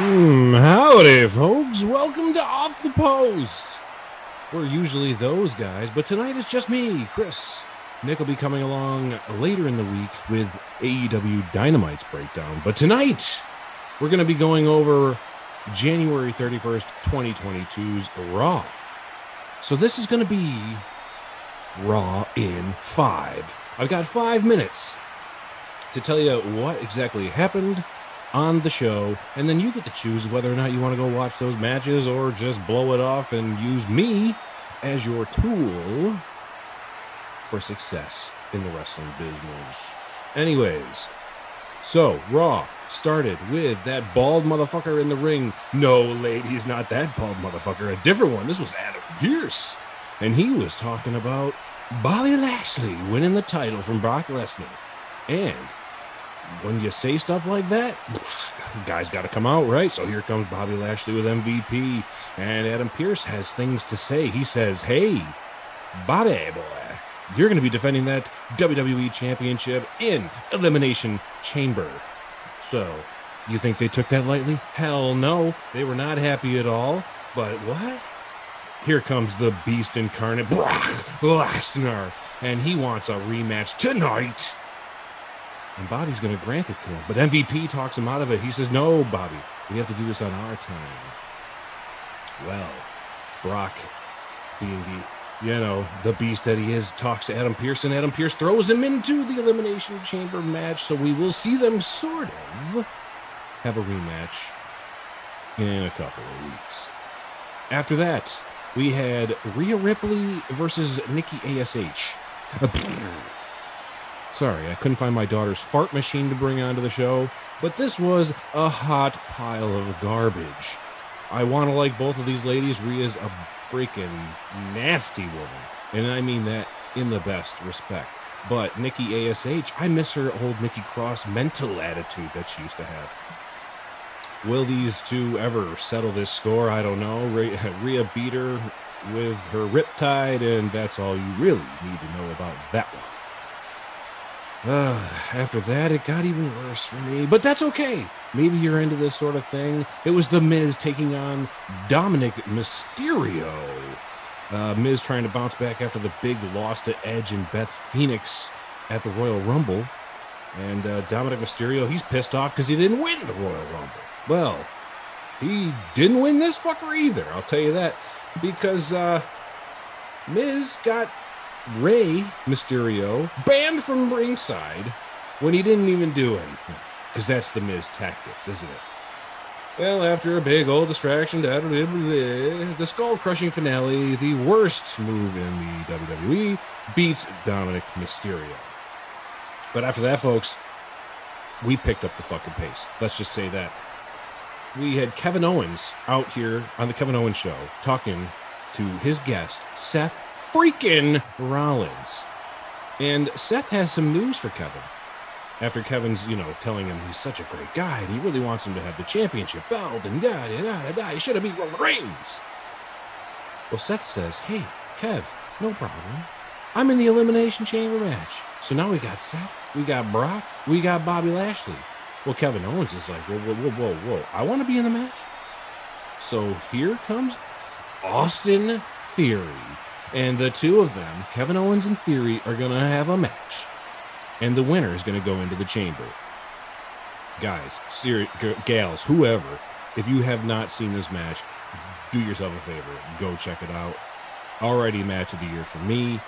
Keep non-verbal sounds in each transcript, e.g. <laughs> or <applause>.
Hmm, howdy, folks. Welcome to Off the Post. We're usually those guys, but tonight it's just me, Kris. Nick will be coming along later in the week with AEW Dynamite's breakdown. But tonight, we're going to be going over January 31st, 2022's Raw. So this is going to be Raw in five. I've got five minutes to tell you what exactly happened on the show, and then you get to choose whether or not you want to go watch those matches or just blow it off and use me as your tool for success in the wrestling business. Anyways, so Raw started with that bald motherfucker in the ring. No, ladies, not that bald motherfucker, a different one. This was Adam Pearce. And he was talking about Bobby Lashley winning the title from Brock Lesnar. And when you say stuff like that, guys got to come out, right? So here comes Bobby Lashley with MVP, and Adam Pearce has things to say. He says, Hey, Bobby boy, you're going to be defending that WWE Championship in Elimination Chamber. So, you think they took that lightly? Hell no. They were not happy at all. But what? Here comes the beast incarnate, Brock Lesnar, and he wants a rematch tonight and Bobby's going to grant it to him. But MVP talks him out of it. He says, No, Bobby, we have to do this on our time. Well, Brock, being the, you know, the beast that he is, talks to Adam Pearce, and Adam Pearce throws him into the Elimination Chamber match. So we will see them sort of have a rematch in a couple of weeks. After that, we had Rhea Ripley versus Nikki ASH. <clears throat> Sorry, I couldn't find my daughter's fart machine to bring onto the show, but this was a hot pile of garbage. I want to like both of these ladies. Rhea's a freaking nasty woman, and I mean that in the best respect. But Nikki ASH, I miss her old Nikki Cross mental attitude that she used to have. Will these two ever settle this score? I don't know. Rhea <laughs> beat her with her riptide, and that's all you really need to know about that one. Uh, after that, it got even worse for me, but that's okay. Maybe you're into this sort of thing. It was The Miz taking on Dominik Mysterio. Uh, Miz trying to bounce back after the big loss to Edge and Beth Phoenix at the Royal Rumble. And uh, Dominik Mysterio, he's pissed off because he didn't win the Royal Rumble. Well, he didn't win this fucker either, I'll tell you that. Because uh, Miz got Rey Mysterio banned from ringside when he didn't even do anything. Because that's the Miz tactics, isn't it? Well, after a big old distraction, the skull crushing finale, the worst move in the WWE, beats Dominik Mysterio. But after that, folks, we picked up the fucking pace. Let's just say that. We had Kevin Owens out here on the Kevin Owens show talking to his guest, Seth freaking Rollins. And Seth has some news for Kevin. After Kevin's, you know, telling him he's such a great guy and he really wants him to have the championship belt and da da da da, he should have beat Roman Reigns. Well, Seth says, "Hey, Kev, no problem. I'm in the elimination chamber match. So now we got Seth, we got Brock, we got Bobby Lashley. Well, Kevin Owens is like, whoa, whoa, whoa, whoa, whoa. I want to be in the match. So here comes Austin Theory and the two of them, Kevin Owens and Theory, are going to have a match. And the winner is going to go into the chamber. Guys, g- gals, whoever, if you have not seen this match, do yourself a favor. Go check it out. Already match of the year for me.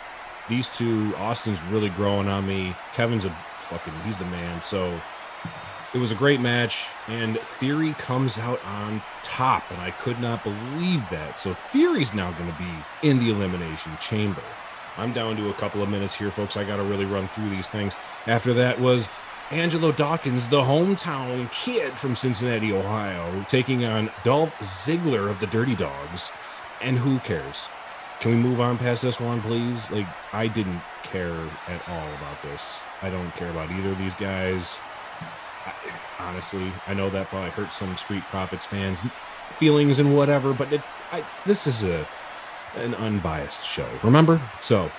These two, Austin's really growing on me. Kevin's a fucking, he's the man. So it was a great match, and Theory comes out on top, and I could not believe that. So Theory's now going to be in the Elimination Chamber. I'm down to a couple of minutes here, folks. I got to really run through these things. After that was Angelo Dawkins, the hometown kid from Cincinnati, Ohio, taking on Dolph Ziggler of the Dirty Dawgs. And who cares? Can we move on past this one, please? Like, I didn't care at all about this. I don't care about either of these guys. Honestly, I know that probably hurts some Street Profits fans' feelings and whatever, but it, I, this is a an unbiased show. Remember? So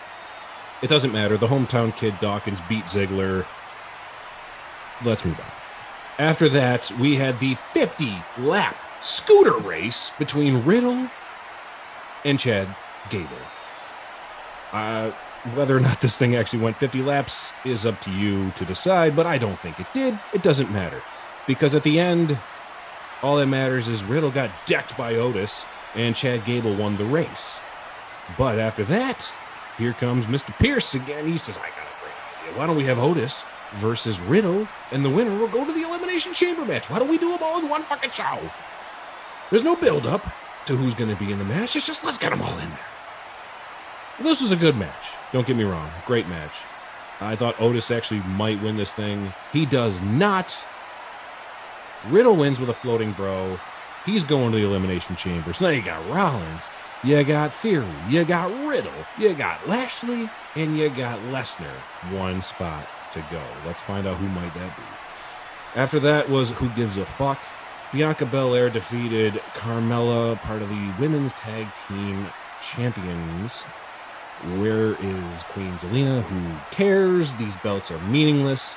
it doesn't matter. The hometown kid Dawkins beat Ziggler. Let's move on. After that, we had the 50 lap scooter race between Riddle and Chad Gable. Uh, whether or not this thing actually went 50 laps is up to you to decide, but I don't think it did. It doesn't matter. Because at the end, all that matters is Riddle got decked by Otis and Chad Gable won the race. But after that, here comes Mr. Pearce again. He says, I got a great idea. Why don't we have Otis versus Riddle, and the winner will go to the Elimination Chamber match? Why don't we do them all in one fucking show? There's no build up to who's going to be in the match. It's just let's get them all in there. This was a good match. Don't get me wrong. Great match. I thought Otis actually might win this thing. He does not. Riddle wins with a floating bro. He's going to the Elimination Chamber. So now you got Rollins, you got Theory, you got Riddle, you got Lashley, and you got Lesnar. One spot to go. Let's find out who might that be. After that was Who Gives a Fuck. Bianca Belair defeated Carmella, part of the Women's Tag Team Champions. Where is Queen Zelina? Who cares? These belts are meaningless.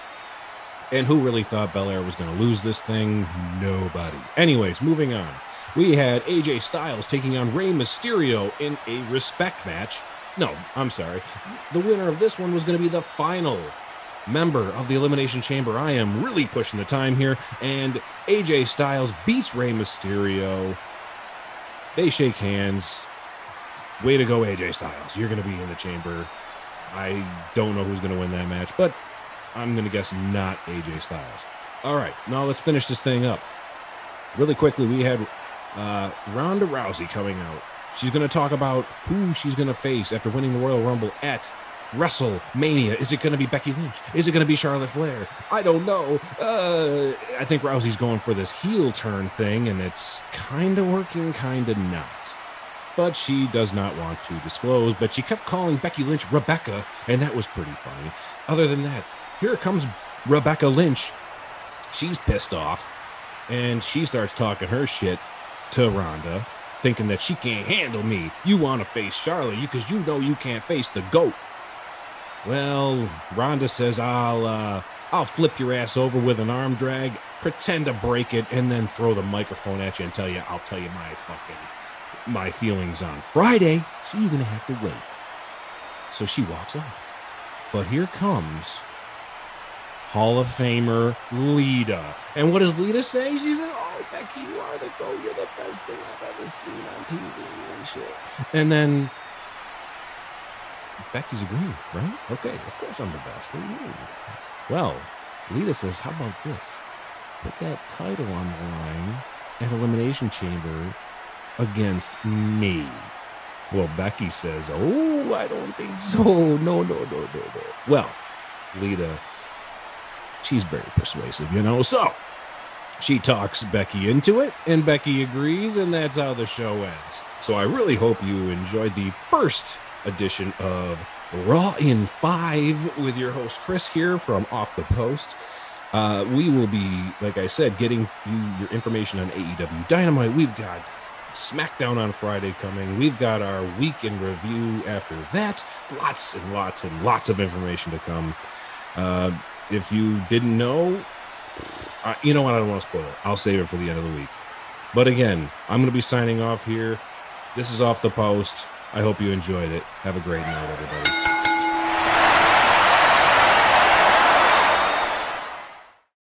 And who really thought Belair was going to lose this thing? Nobody. Anyways, moving on. We had AJ Styles taking on Rey Mysterio in a respect match. No, I'm sorry. The winner of this one was going to be the final member of the Elimination Chamber. I am really pushing the time here. And AJ Styles beats Rey Mysterio. They shake hands. Way to go, AJ Styles. You're going to be in the chamber. I don't know who's going to win that match, but I'm going to guess not AJ Styles. All right, now let's finish this thing up. Really quickly, we had uh, Ronda Rousey coming out. She's going to talk about who she's going to face after winning the Royal Rumble at WrestleMania. Is it going to be Becky Lynch? Is it going to be Charlotte Flair? I don't know. Uh, I think Rousey's going for this heel turn thing, and it's kind of working, kind of not. But she does not want to disclose. But she kept calling Becky Lynch Rebecca, and that was pretty funny. Other than that, here comes Rebecca Lynch. She's pissed off, and she starts talking her shit to Ronda, thinking that she can't handle me. You want to face Charlotte because you know you can't face the goat. Well, Ronda says I'll uh, I'll flip your ass over with an arm drag, pretend to break it, and then throw the microphone at you and tell you I'll tell you my fucking my feelings on Friday. So you're gonna have to wait. So she walks off. But here comes Hall of Famer Lita. And what does Lita say? She says, Oh, Becky, you are the GOAT. You're the best thing I've ever seen on TV and shit. And then Becky's agreeing, right? Okay, of course I'm the best. What do you mean? Well, Lita says, How about this? Put that title on the line at Elimination Chamber against me. Well, Becky says, Oh, I don't think so. <laughs> No, no, no, no, no. Well, Lita she's very persuasive, you know. So she talks Becky into it, and Becky agrees, and that's how the show ends. So I really hope you enjoyed the first edition of Raw in Five with your host Kris here from Off the Post. Uh, we will be, like I said, getting you your information on AEW Dynamite. We've got SmackDown on Friday coming. We've got our week in review after that. Lots and lots and lots of information to come. Uh, if you didn't know, uh, you know what? I don't want to spoil it. I'll save it for the end of the week. But again, I'm going to be signing off here. This is Off the Post. I hope you enjoyed it. Have a great night, everybody.